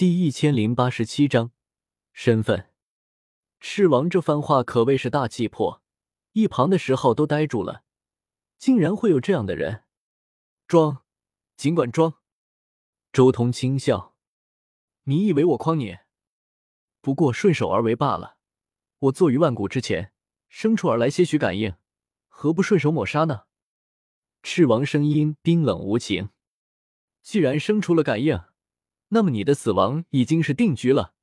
第一千零八十七章身份。赤王这番话可谓是大气魄，一旁的石昊都呆住了，竟然会有这样的人！装，尽管装。周通轻笑：“你以为我诓你？不过顺手而为罢了。我坐于万古之前，生出而来些许感应，何不顺手抹杀呢？”赤王声音冰冷无情：“既然生出了感应。”那么你的死亡已经是定局了，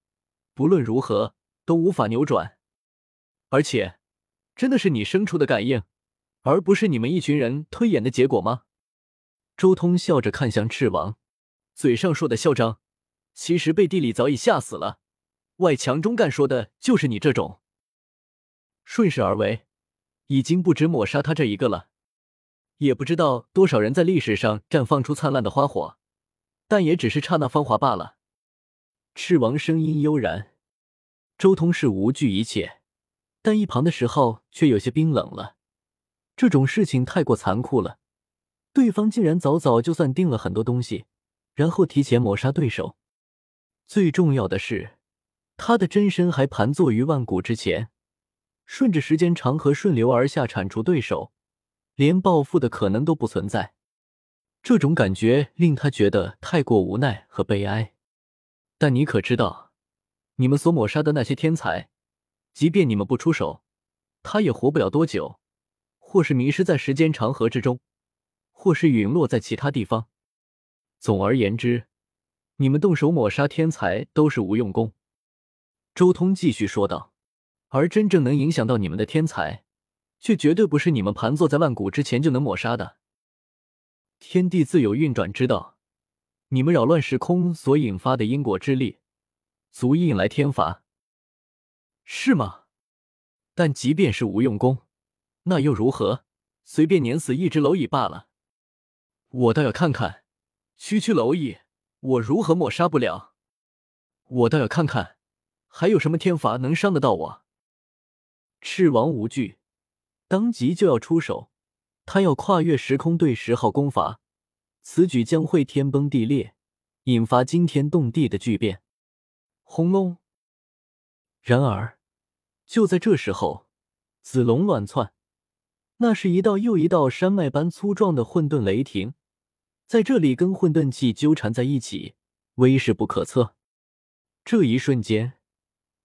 不论如何都无法扭转。而且，真的是你生出的感应，而不是你们一群人推演的结果吗？周通笑着看向赤王，嘴上说的嚣张，其实背地里早已吓死了。外强中干说的就是你这种。顺势而为，已经不止抹杀他这一个了，也不知道多少人在历史上绽放出灿烂的花火。但也只是刹那芳华罢了。赤王声音悠然，周通是无惧一切，但一旁的石浩却有些冰冷了。这种事情太过残酷了，对方竟然早早就算定了很多东西，然后提前抹杀对手。最重要的是，他的真身还盘坐于万古之前，顺着时间长河顺流而下铲除对手，连报复的可能都不存在。这种感觉令他觉得太过无奈和悲哀，但你可知道，你们所抹杀的那些天才，即便你们不出手，他也活不了多久，或是迷失在时间长河之中，或是陨落在其他地方。总而言之，你们动手抹杀天才都是无用功。周通继续说道，而真正能影响到你们的天才，却绝对不是你们盘坐在万古之前就能抹杀的。天地自有运转之道，你们扰乱时空所引发的因果之力，足以引来天罚，是吗？但即便是无用功，那又如何？随便碾死一只蝼蚁罢了。我倒要看看，区区蝼蚁，我如何抹杀不了？我倒要看看，还有什么天罚能伤得到我？赤王无惧，当即就要出手。他要跨越时空对十号攻伐，此举将会天崩地裂，引发惊天动地的巨变。轰隆！然而，就在这时候，子龙乱窜，那是一道又一道山脉般粗壮的混沌雷霆，在这里跟混沌气纠缠在一起，威势不可测。这一瞬间，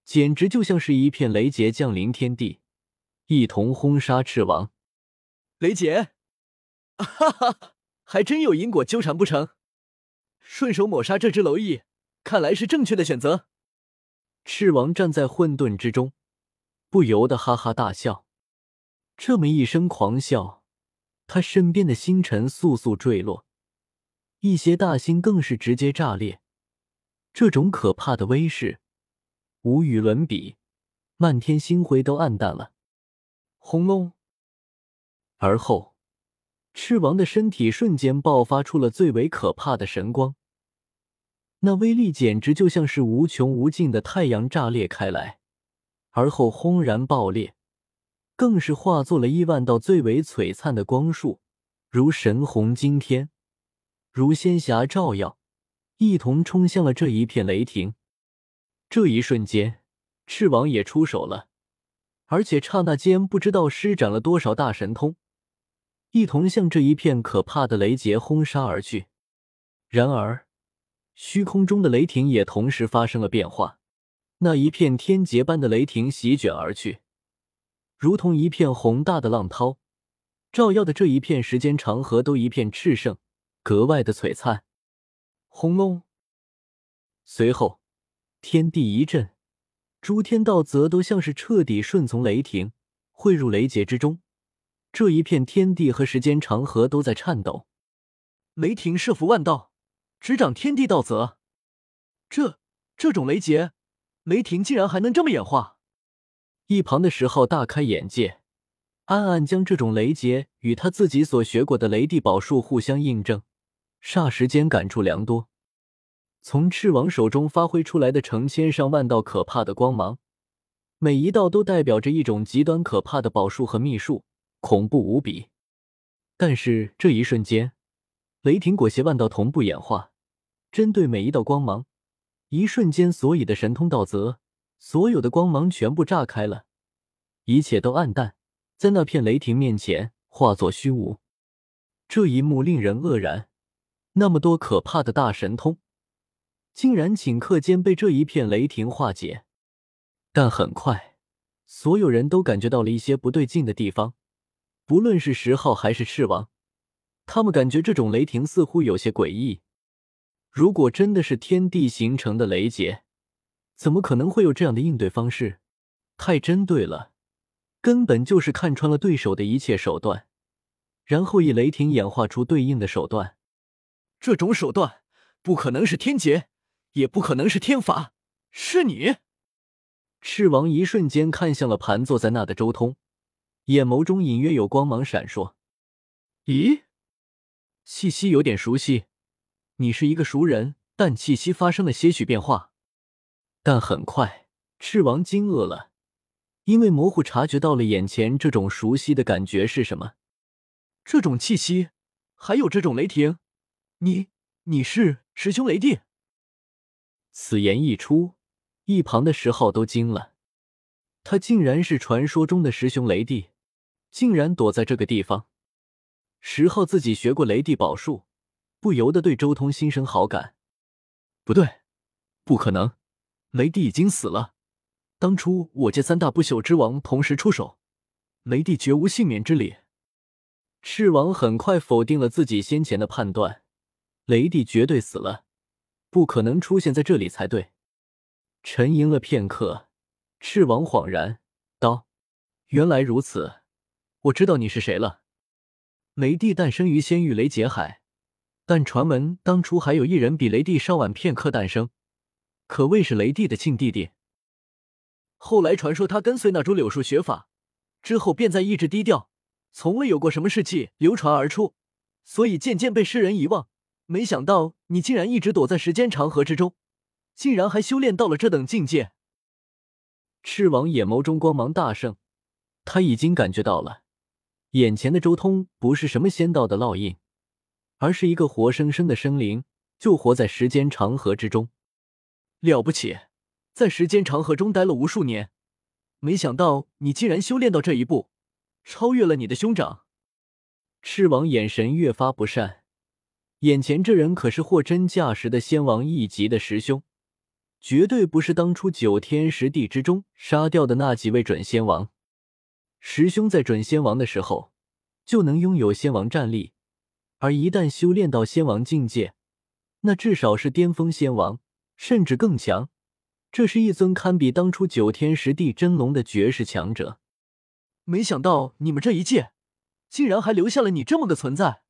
简直就像是一片雷劫降临天地，一同轰杀赤王。雷劫，哈哈，还真有因果纠缠不成？顺手抹杀这只蝼蚁，看来是正确的选择。赤王站在混沌之中，不由得哈哈大笑。这么一声狂笑，他身边的星辰簌簌坠落，一些大星更是直接炸裂。这种可怕的威势，无与伦比，漫天星辉都暗淡了。轰隆！而后，赤王的身体瞬间爆发出了最为可怕的神光，那威力简直就像是无穷无尽的太阳炸裂开来，而后轰然爆裂，更是化作了亿万道最为璀璨的光束，如神虹惊天，如仙霞照耀，一同冲向了这一片雷霆。这一瞬间，赤王也出手了，而且刹那间不知道施展了多少大神通。一同向这一片可怕的雷劫轰杀而去。然而，虚空中的雷霆也同时发生了变化。那一片天劫般的雷霆席卷而去，如同一片宏大的浪涛，照耀的这一片时间长河都一片炽盛，格外的璀璨。轰隆！随后，天地一震，诸天道则都像是彻底顺从雷霆，汇入雷劫之中。这一片天地和时间长河都在颤抖，雷霆设伏万道，执掌天地道则。这这种雷劫，雷霆竟然还能这么演化！一旁的石浩大开眼界，暗暗将这种雷劫与他自己所学过的雷帝宝术互相印证，霎时间感触良多。从赤王手中发挥出来的成千上万道可怕的光芒，每一道都代表着一种极端可怕的宝术和秘术。恐怖无比，但是这一瞬间，雷霆裹挟万道同步演化，针对每一道光芒，一瞬间，所有的神通道则，所有的光芒全部炸开了，一切都暗淡，在那片雷霆面前化作虚无。这一幕令人愕然，那么多可怕的大神通，竟然顷刻间被这一片雷霆化解。但很快，所有人都感觉到了一些不对劲的地方，不论是十号还是赤王，他们感觉这种雷霆似乎有些诡异。如果真的是天地形成的雷劫，怎么可能会有这样的应对方式？太针对了，根本就是看穿了对手的一切手段。然后以雷霆演化出对应的手段，这种手段不可能是天劫，也不可能是天罚，是你！赤王一瞬间看向了盘坐在那的周通，眼眸中隐约有光芒闪烁。咦，气息有点熟悉，你是一个熟人，但气息发生了些许变化。但很快，赤王惊愕了，因为模糊察觉到了眼前这种熟悉的感觉是什么。这种气息，还有这种雷霆，你你是师兄雷帝？此言一出，一旁的石昊都惊了。他竟然是传说中的师兄雷帝，竟然躲在这个地方。十号自己学过雷帝宝术，不由得对周通心生好感。不对，不可能，雷帝已经死了。当初我界三大不朽之王同时出手，雷帝绝无幸免之理。赤王很快否定了自己先前的判断，雷帝绝对死了，不可能出现在这里才对。沉吟了片刻，赤王恍然道：“原来如此，我知道你是谁了。雷帝诞生于仙域雷劫海，但传闻当初还有一人比雷帝稍晚片刻诞生，可谓是雷帝的亲弟弟。后来传说他跟随那株柳树学法，之后便在一直低调。”从未有过什么事迹流传而出，所以渐渐被世人遗忘。没想到你竟然一直躲在时间长河之中，竟然还修炼到了这等境界。赤王眼眸中光芒大盛，他已经感觉到了，眼前的周通不是什么仙道的烙印，而是一个活生生的生灵，就活在时间长河之中。了不起，在时间长河中待了无数年，没想到你竟然修炼到这一步。超越了你的兄长，赤王眼神越发不善。眼前这人可是货真价实的仙王一级的师兄，绝对不是当初九天十地之中杀掉的那几位准仙王。师兄在准仙王的时候就能拥有仙王战力，而一旦修炼到仙王境界，那至少是巅峰仙王，甚至更强。这是一尊堪比当初九天十地真龙的绝世强者。没想到你们这一届，竟然还留下了你这么个存在。